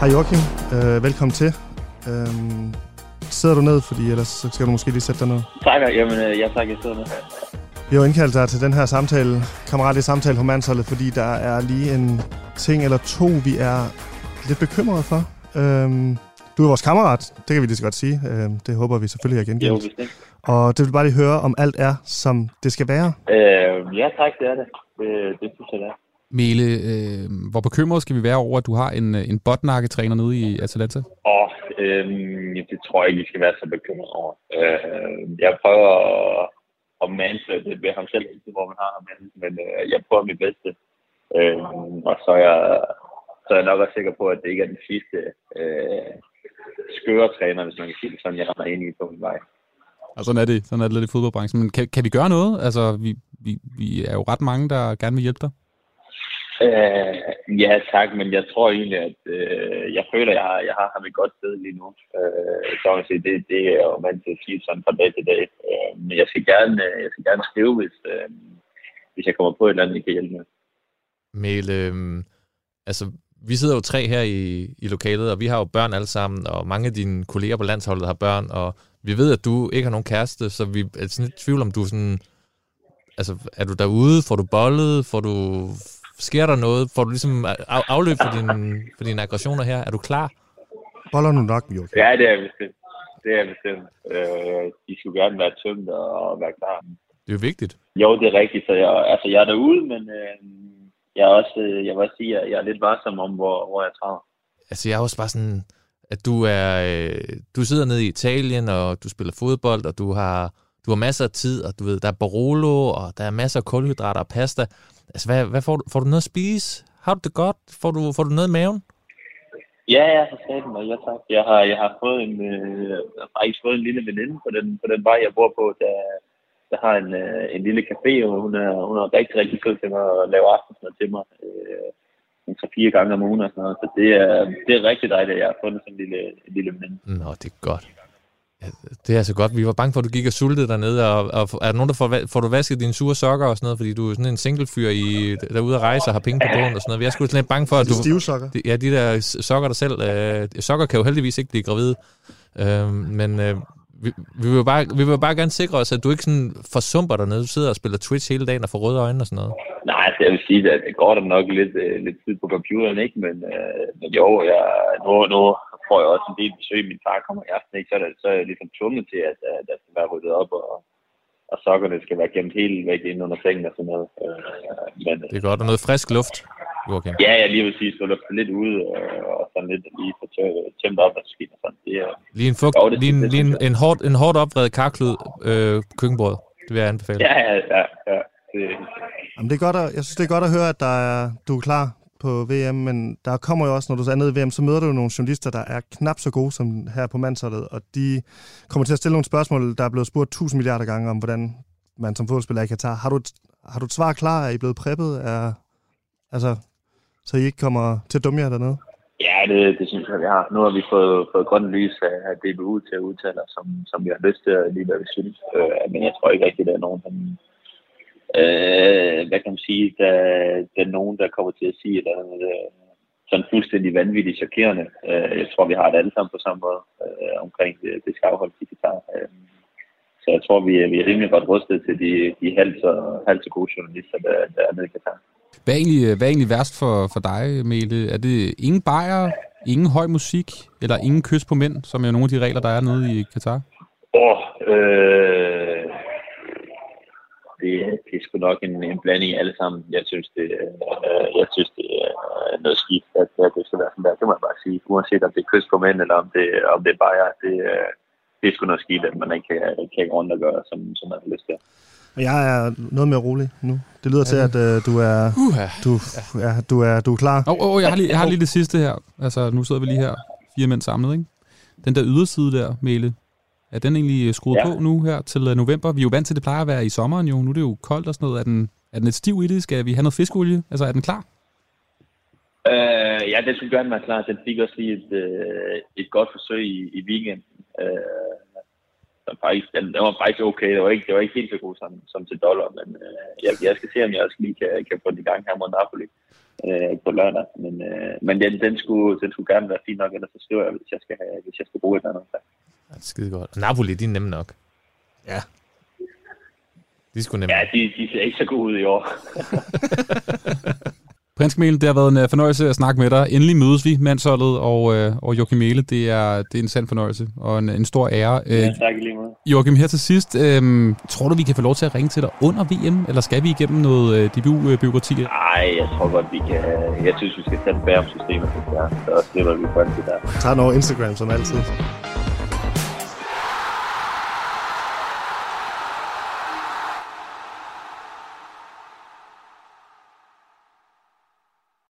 Hej Joachim, øh, velkommen til. Øhm, sidder du ned, fordi ellers så skal du måske lige sætte dig ned. Tak, jamen, øh, ja tak, jeg sidder ned. Vi har jo indkaldt dig til den her samtale, kammeratlige samtale på mandsholdet, fordi der er lige en ting eller to, vi er lidt bekymrede for. Øhm, du er vores kammerat, det kan vi lige så godt sige. Øhm, det håber vi selvfølgelig er Jo, gengældt. bestemt. Og det vil bare lige høre, om alt er, som det skal være. Øh, ja tak, det er det. Det, det synes jeg, det er. Mele, øh, hvor bekymret skal vi være over, at du har en, øh, en botnakketræner nede i Atalanta? Og øh, det tror jeg ikke, vi skal være så bekymret over. Øh, jeg prøver at, at manse det ved ham selv, ikke, hvor man har ham men øh, jeg prøver mit bedste. Øh, og så er, jeg, så er jeg nok også sikker på, at det ikke er den sidste øh, skøre træner, hvis man kan sige det sådan, jeg render ind i på min vej. Og sådan er det, sådan er det lidt i fodboldbranchen. Men kan, kan vi gøre noget? Altså, vi, vi, vi er jo ret mange, der gerne vil hjælpe dig. Øh, ja, tak, men jeg tror egentlig, at øh, jeg føler, at jeg har, jeg har ham et godt sted lige nu. Øh, så man sige, det, det er jo vant til at sige sådan fra dag til dag. Øh, men jeg skal gerne, øh, jeg skal gerne skrive, hvis, øh, hvis jeg kommer på et eller andet, jeg kan hjælpe med. Mel, øh, altså, vi sidder jo tre her i, i lokalet, og vi har jo børn alle sammen, og mange af dine kolleger på landsholdet har børn, og vi ved, at du ikke har nogen kæreste, så vi er sådan lidt i tvivl om, du er sådan... Altså, er du derude? Får du bollet? Får du... Sker der noget? Får du ligesom af, afløb for, din, for dine aggressioner her? Er du klar? Boller nu nok, Joachim. Ja, det er bestemt. Det er bestemt. Øh, de skulle gerne være tømt og være klar. Det er jo vigtigt. Jo, det er rigtigt. Så jeg, altså, jeg er derude, men øh, jeg, er også, øh, jeg vil også sige, at jeg er lidt varsom om, hvor, hvor jeg træder. Altså, jeg er også bare sådan, at du er, øh, du sidder nede i Italien, og du spiller fodbold, og du har, du har masser af tid, og du ved, der er Barolo, og der er masser af kulhydrater og pasta. Altså, hvad, hvad får, du, får du noget at spise? Har du det godt? Får du, får du noget i maven? Ja, ja, for satan, og ja tak. Jeg har, jeg har fået en, øh, faktisk fået en lille veninde på den, på den vej, jeg bor på, der, der har en, øh, en lille café, og hun er, hun er rigtig, rigtig sød til mig at lave aftensmad til mig. Øh, en tre fire gange om ugen og sådan noget. Så det er, det er rigtig dejligt, at jeg har fundet sådan en lille, en lille veninde. Nå, det er godt. Det er så godt. Vi var bange for, at du gik og sultede dernede, og, og er der nogen, der får, får du vasket dine sure sokker og sådan noget, fordi du er sådan en singlefyr i, der er ude at rejse og har penge på bogen og sådan noget. Jeg skulle sådan lidt bange for, at De du... stive sokker. Ja, de der sokker der selv. Øh, sokker kan jo heldigvis ikke blive gravide. Øh, men øh, vi, vi, vil jo bare, vi vil bare gerne sikre os, at du ikke sådan forsumper dernede. Du sidder og spiller Twitch hele dagen og får røde øjne og sådan noget. Nej, altså, jeg vil sige, at det går da nok lidt, øh, lidt tid på computeren, ikke? Men, øh, men jo, jeg, nu, nu får jeg også en del besøg. Min far kommer i aften, ikke? Så er, det, så er jeg ligesom tvunget til, at, at der skal være ryddet op, og, og sokkerne skal være gemt helt væk ind under sengen og sådan noget. Øh, men, Det er godt. Og noget frisk luft, Joachim. Ja, jeg lige vil sige, så lufte lidt ud, og, og sådan lidt lige få tø- tømt op og sådan. Det er, Lige en, fugt, Jo, det- lige en, det lige en, en, hårdt, en hårdt opvredet karklud øh, køkkenbrød. Det vil jeg anbefale. ja, ja, ja, ja. Det, Jamen, det er godt at, jeg synes, det er godt at høre, at der er, du er klar på VM, men der kommer jo også, når du er nede i VM, så møder du jo nogle journalister, der er knap så gode som her på mandsholdet, og de kommer til at stille nogle spørgsmål, der er blevet spurgt tusind milliarder gange om, hvordan man som fodboldspiller i Katar. Har du, et, har du et svar klar? Er I blevet preppet? Er, altså, så I ikke kommer til at dumme jer dernede? ja, det, det synes jeg, vi har. Nu har vi fået, fået grønt lys af, af DBU til at udtale os, som, som vi har lyst til og lige hvad vi synes. Øh, men jeg tror ikke rigtigt, at der er nogen, som, øh, hvad kan man sige, der, der er nogen, der kommer til at sige, at der er noget, øh, sådan fuldstændig vanvittigt chokerende. Øh, jeg tror, vi har det alle sammen på samme måde øh, omkring det, det skal afholdes i Katar. Øh, så jeg tror, vi er, vi er rimelig godt rustet til de, de halvt så, halvt så gode journalister, der, der er nede i Katar. Hvad er egentlig, hvad er egentlig værst for, for dig, Mele? Er det ingen bajer, ingen høj musik, eller ingen kys på mænd, som er nogle af de regler, der er nede i Katar? Åh, øh, det, det er sgu nok en, en blanding af alle sammen. Jeg synes, det, øh, jeg synes, det er noget skidt, at, at det skal være sådan der. Det må jeg bare sige. Uanset om det er kys på mænd, eller om det, om det er bajer, det, øh, det er sgu noget skidt, at man ikke kan, kan gå rundt og gøre, som, som man har lyst til. Og jeg er noget mere rolig nu. Det lyder til, at øh, du er, du, ja, du er, du er klar. Åh, oh, oh, jeg, har lige, jeg har lige det sidste her. Altså, nu sidder vi lige her, fire mænd samlet, ikke? Den der yderside der, Mele, er den egentlig skruet Ja. på nu her til øh, november? Vi er jo vant til, at det plejer at være i sommeren jo. Nu er det jo koldt og sådan noget. Er den, er den lidt stiv i det? Skal vi have noget fiskeolie? Altså, er den klar? Øh, ja, det skulle gerne være klar. Den fik også lige et, øh, et godt forsøg i, i weekenden. Øh, så faktisk, den, den, var faktisk okay. Det var ikke, det var ikke helt så god som, som til dollar, men øh, jeg, jeg skal se, om jeg også lige kan, kan få den i gang her mod Napoli. øh, på lørdag. Men, øh, men den, den, skulle, den skulle gerne være fin nok, ellers så skriver jeg, hvis jeg skal, have, hvis jeg skal bruge et eller andet. Ja, skide godt. Napoli, de er nemme nok. Ja. De skulle nemme. Ja, de, de ser ikke så gode ud i år. Prins Mele, det har været en øh, fornøjelse at snakke med dig. Endelig mødes vi, mandsholdet og, øh, og Joachim Mele. Det er, det er en sand fornøjelse og en, en stor ære. Øh, Ja, tak i lige måde. Joachim, her til sidst, øh, tror du, vi kan få lov til at ringe til dig under VM, eller skal vi igennem noget øh, DBU-byråkrati? Nej, jeg tror godt, vi kan... Jeg synes, vi skal tage bag om systemet, det er. Så slipper vi for det der. Tag den over Instagram, som altid.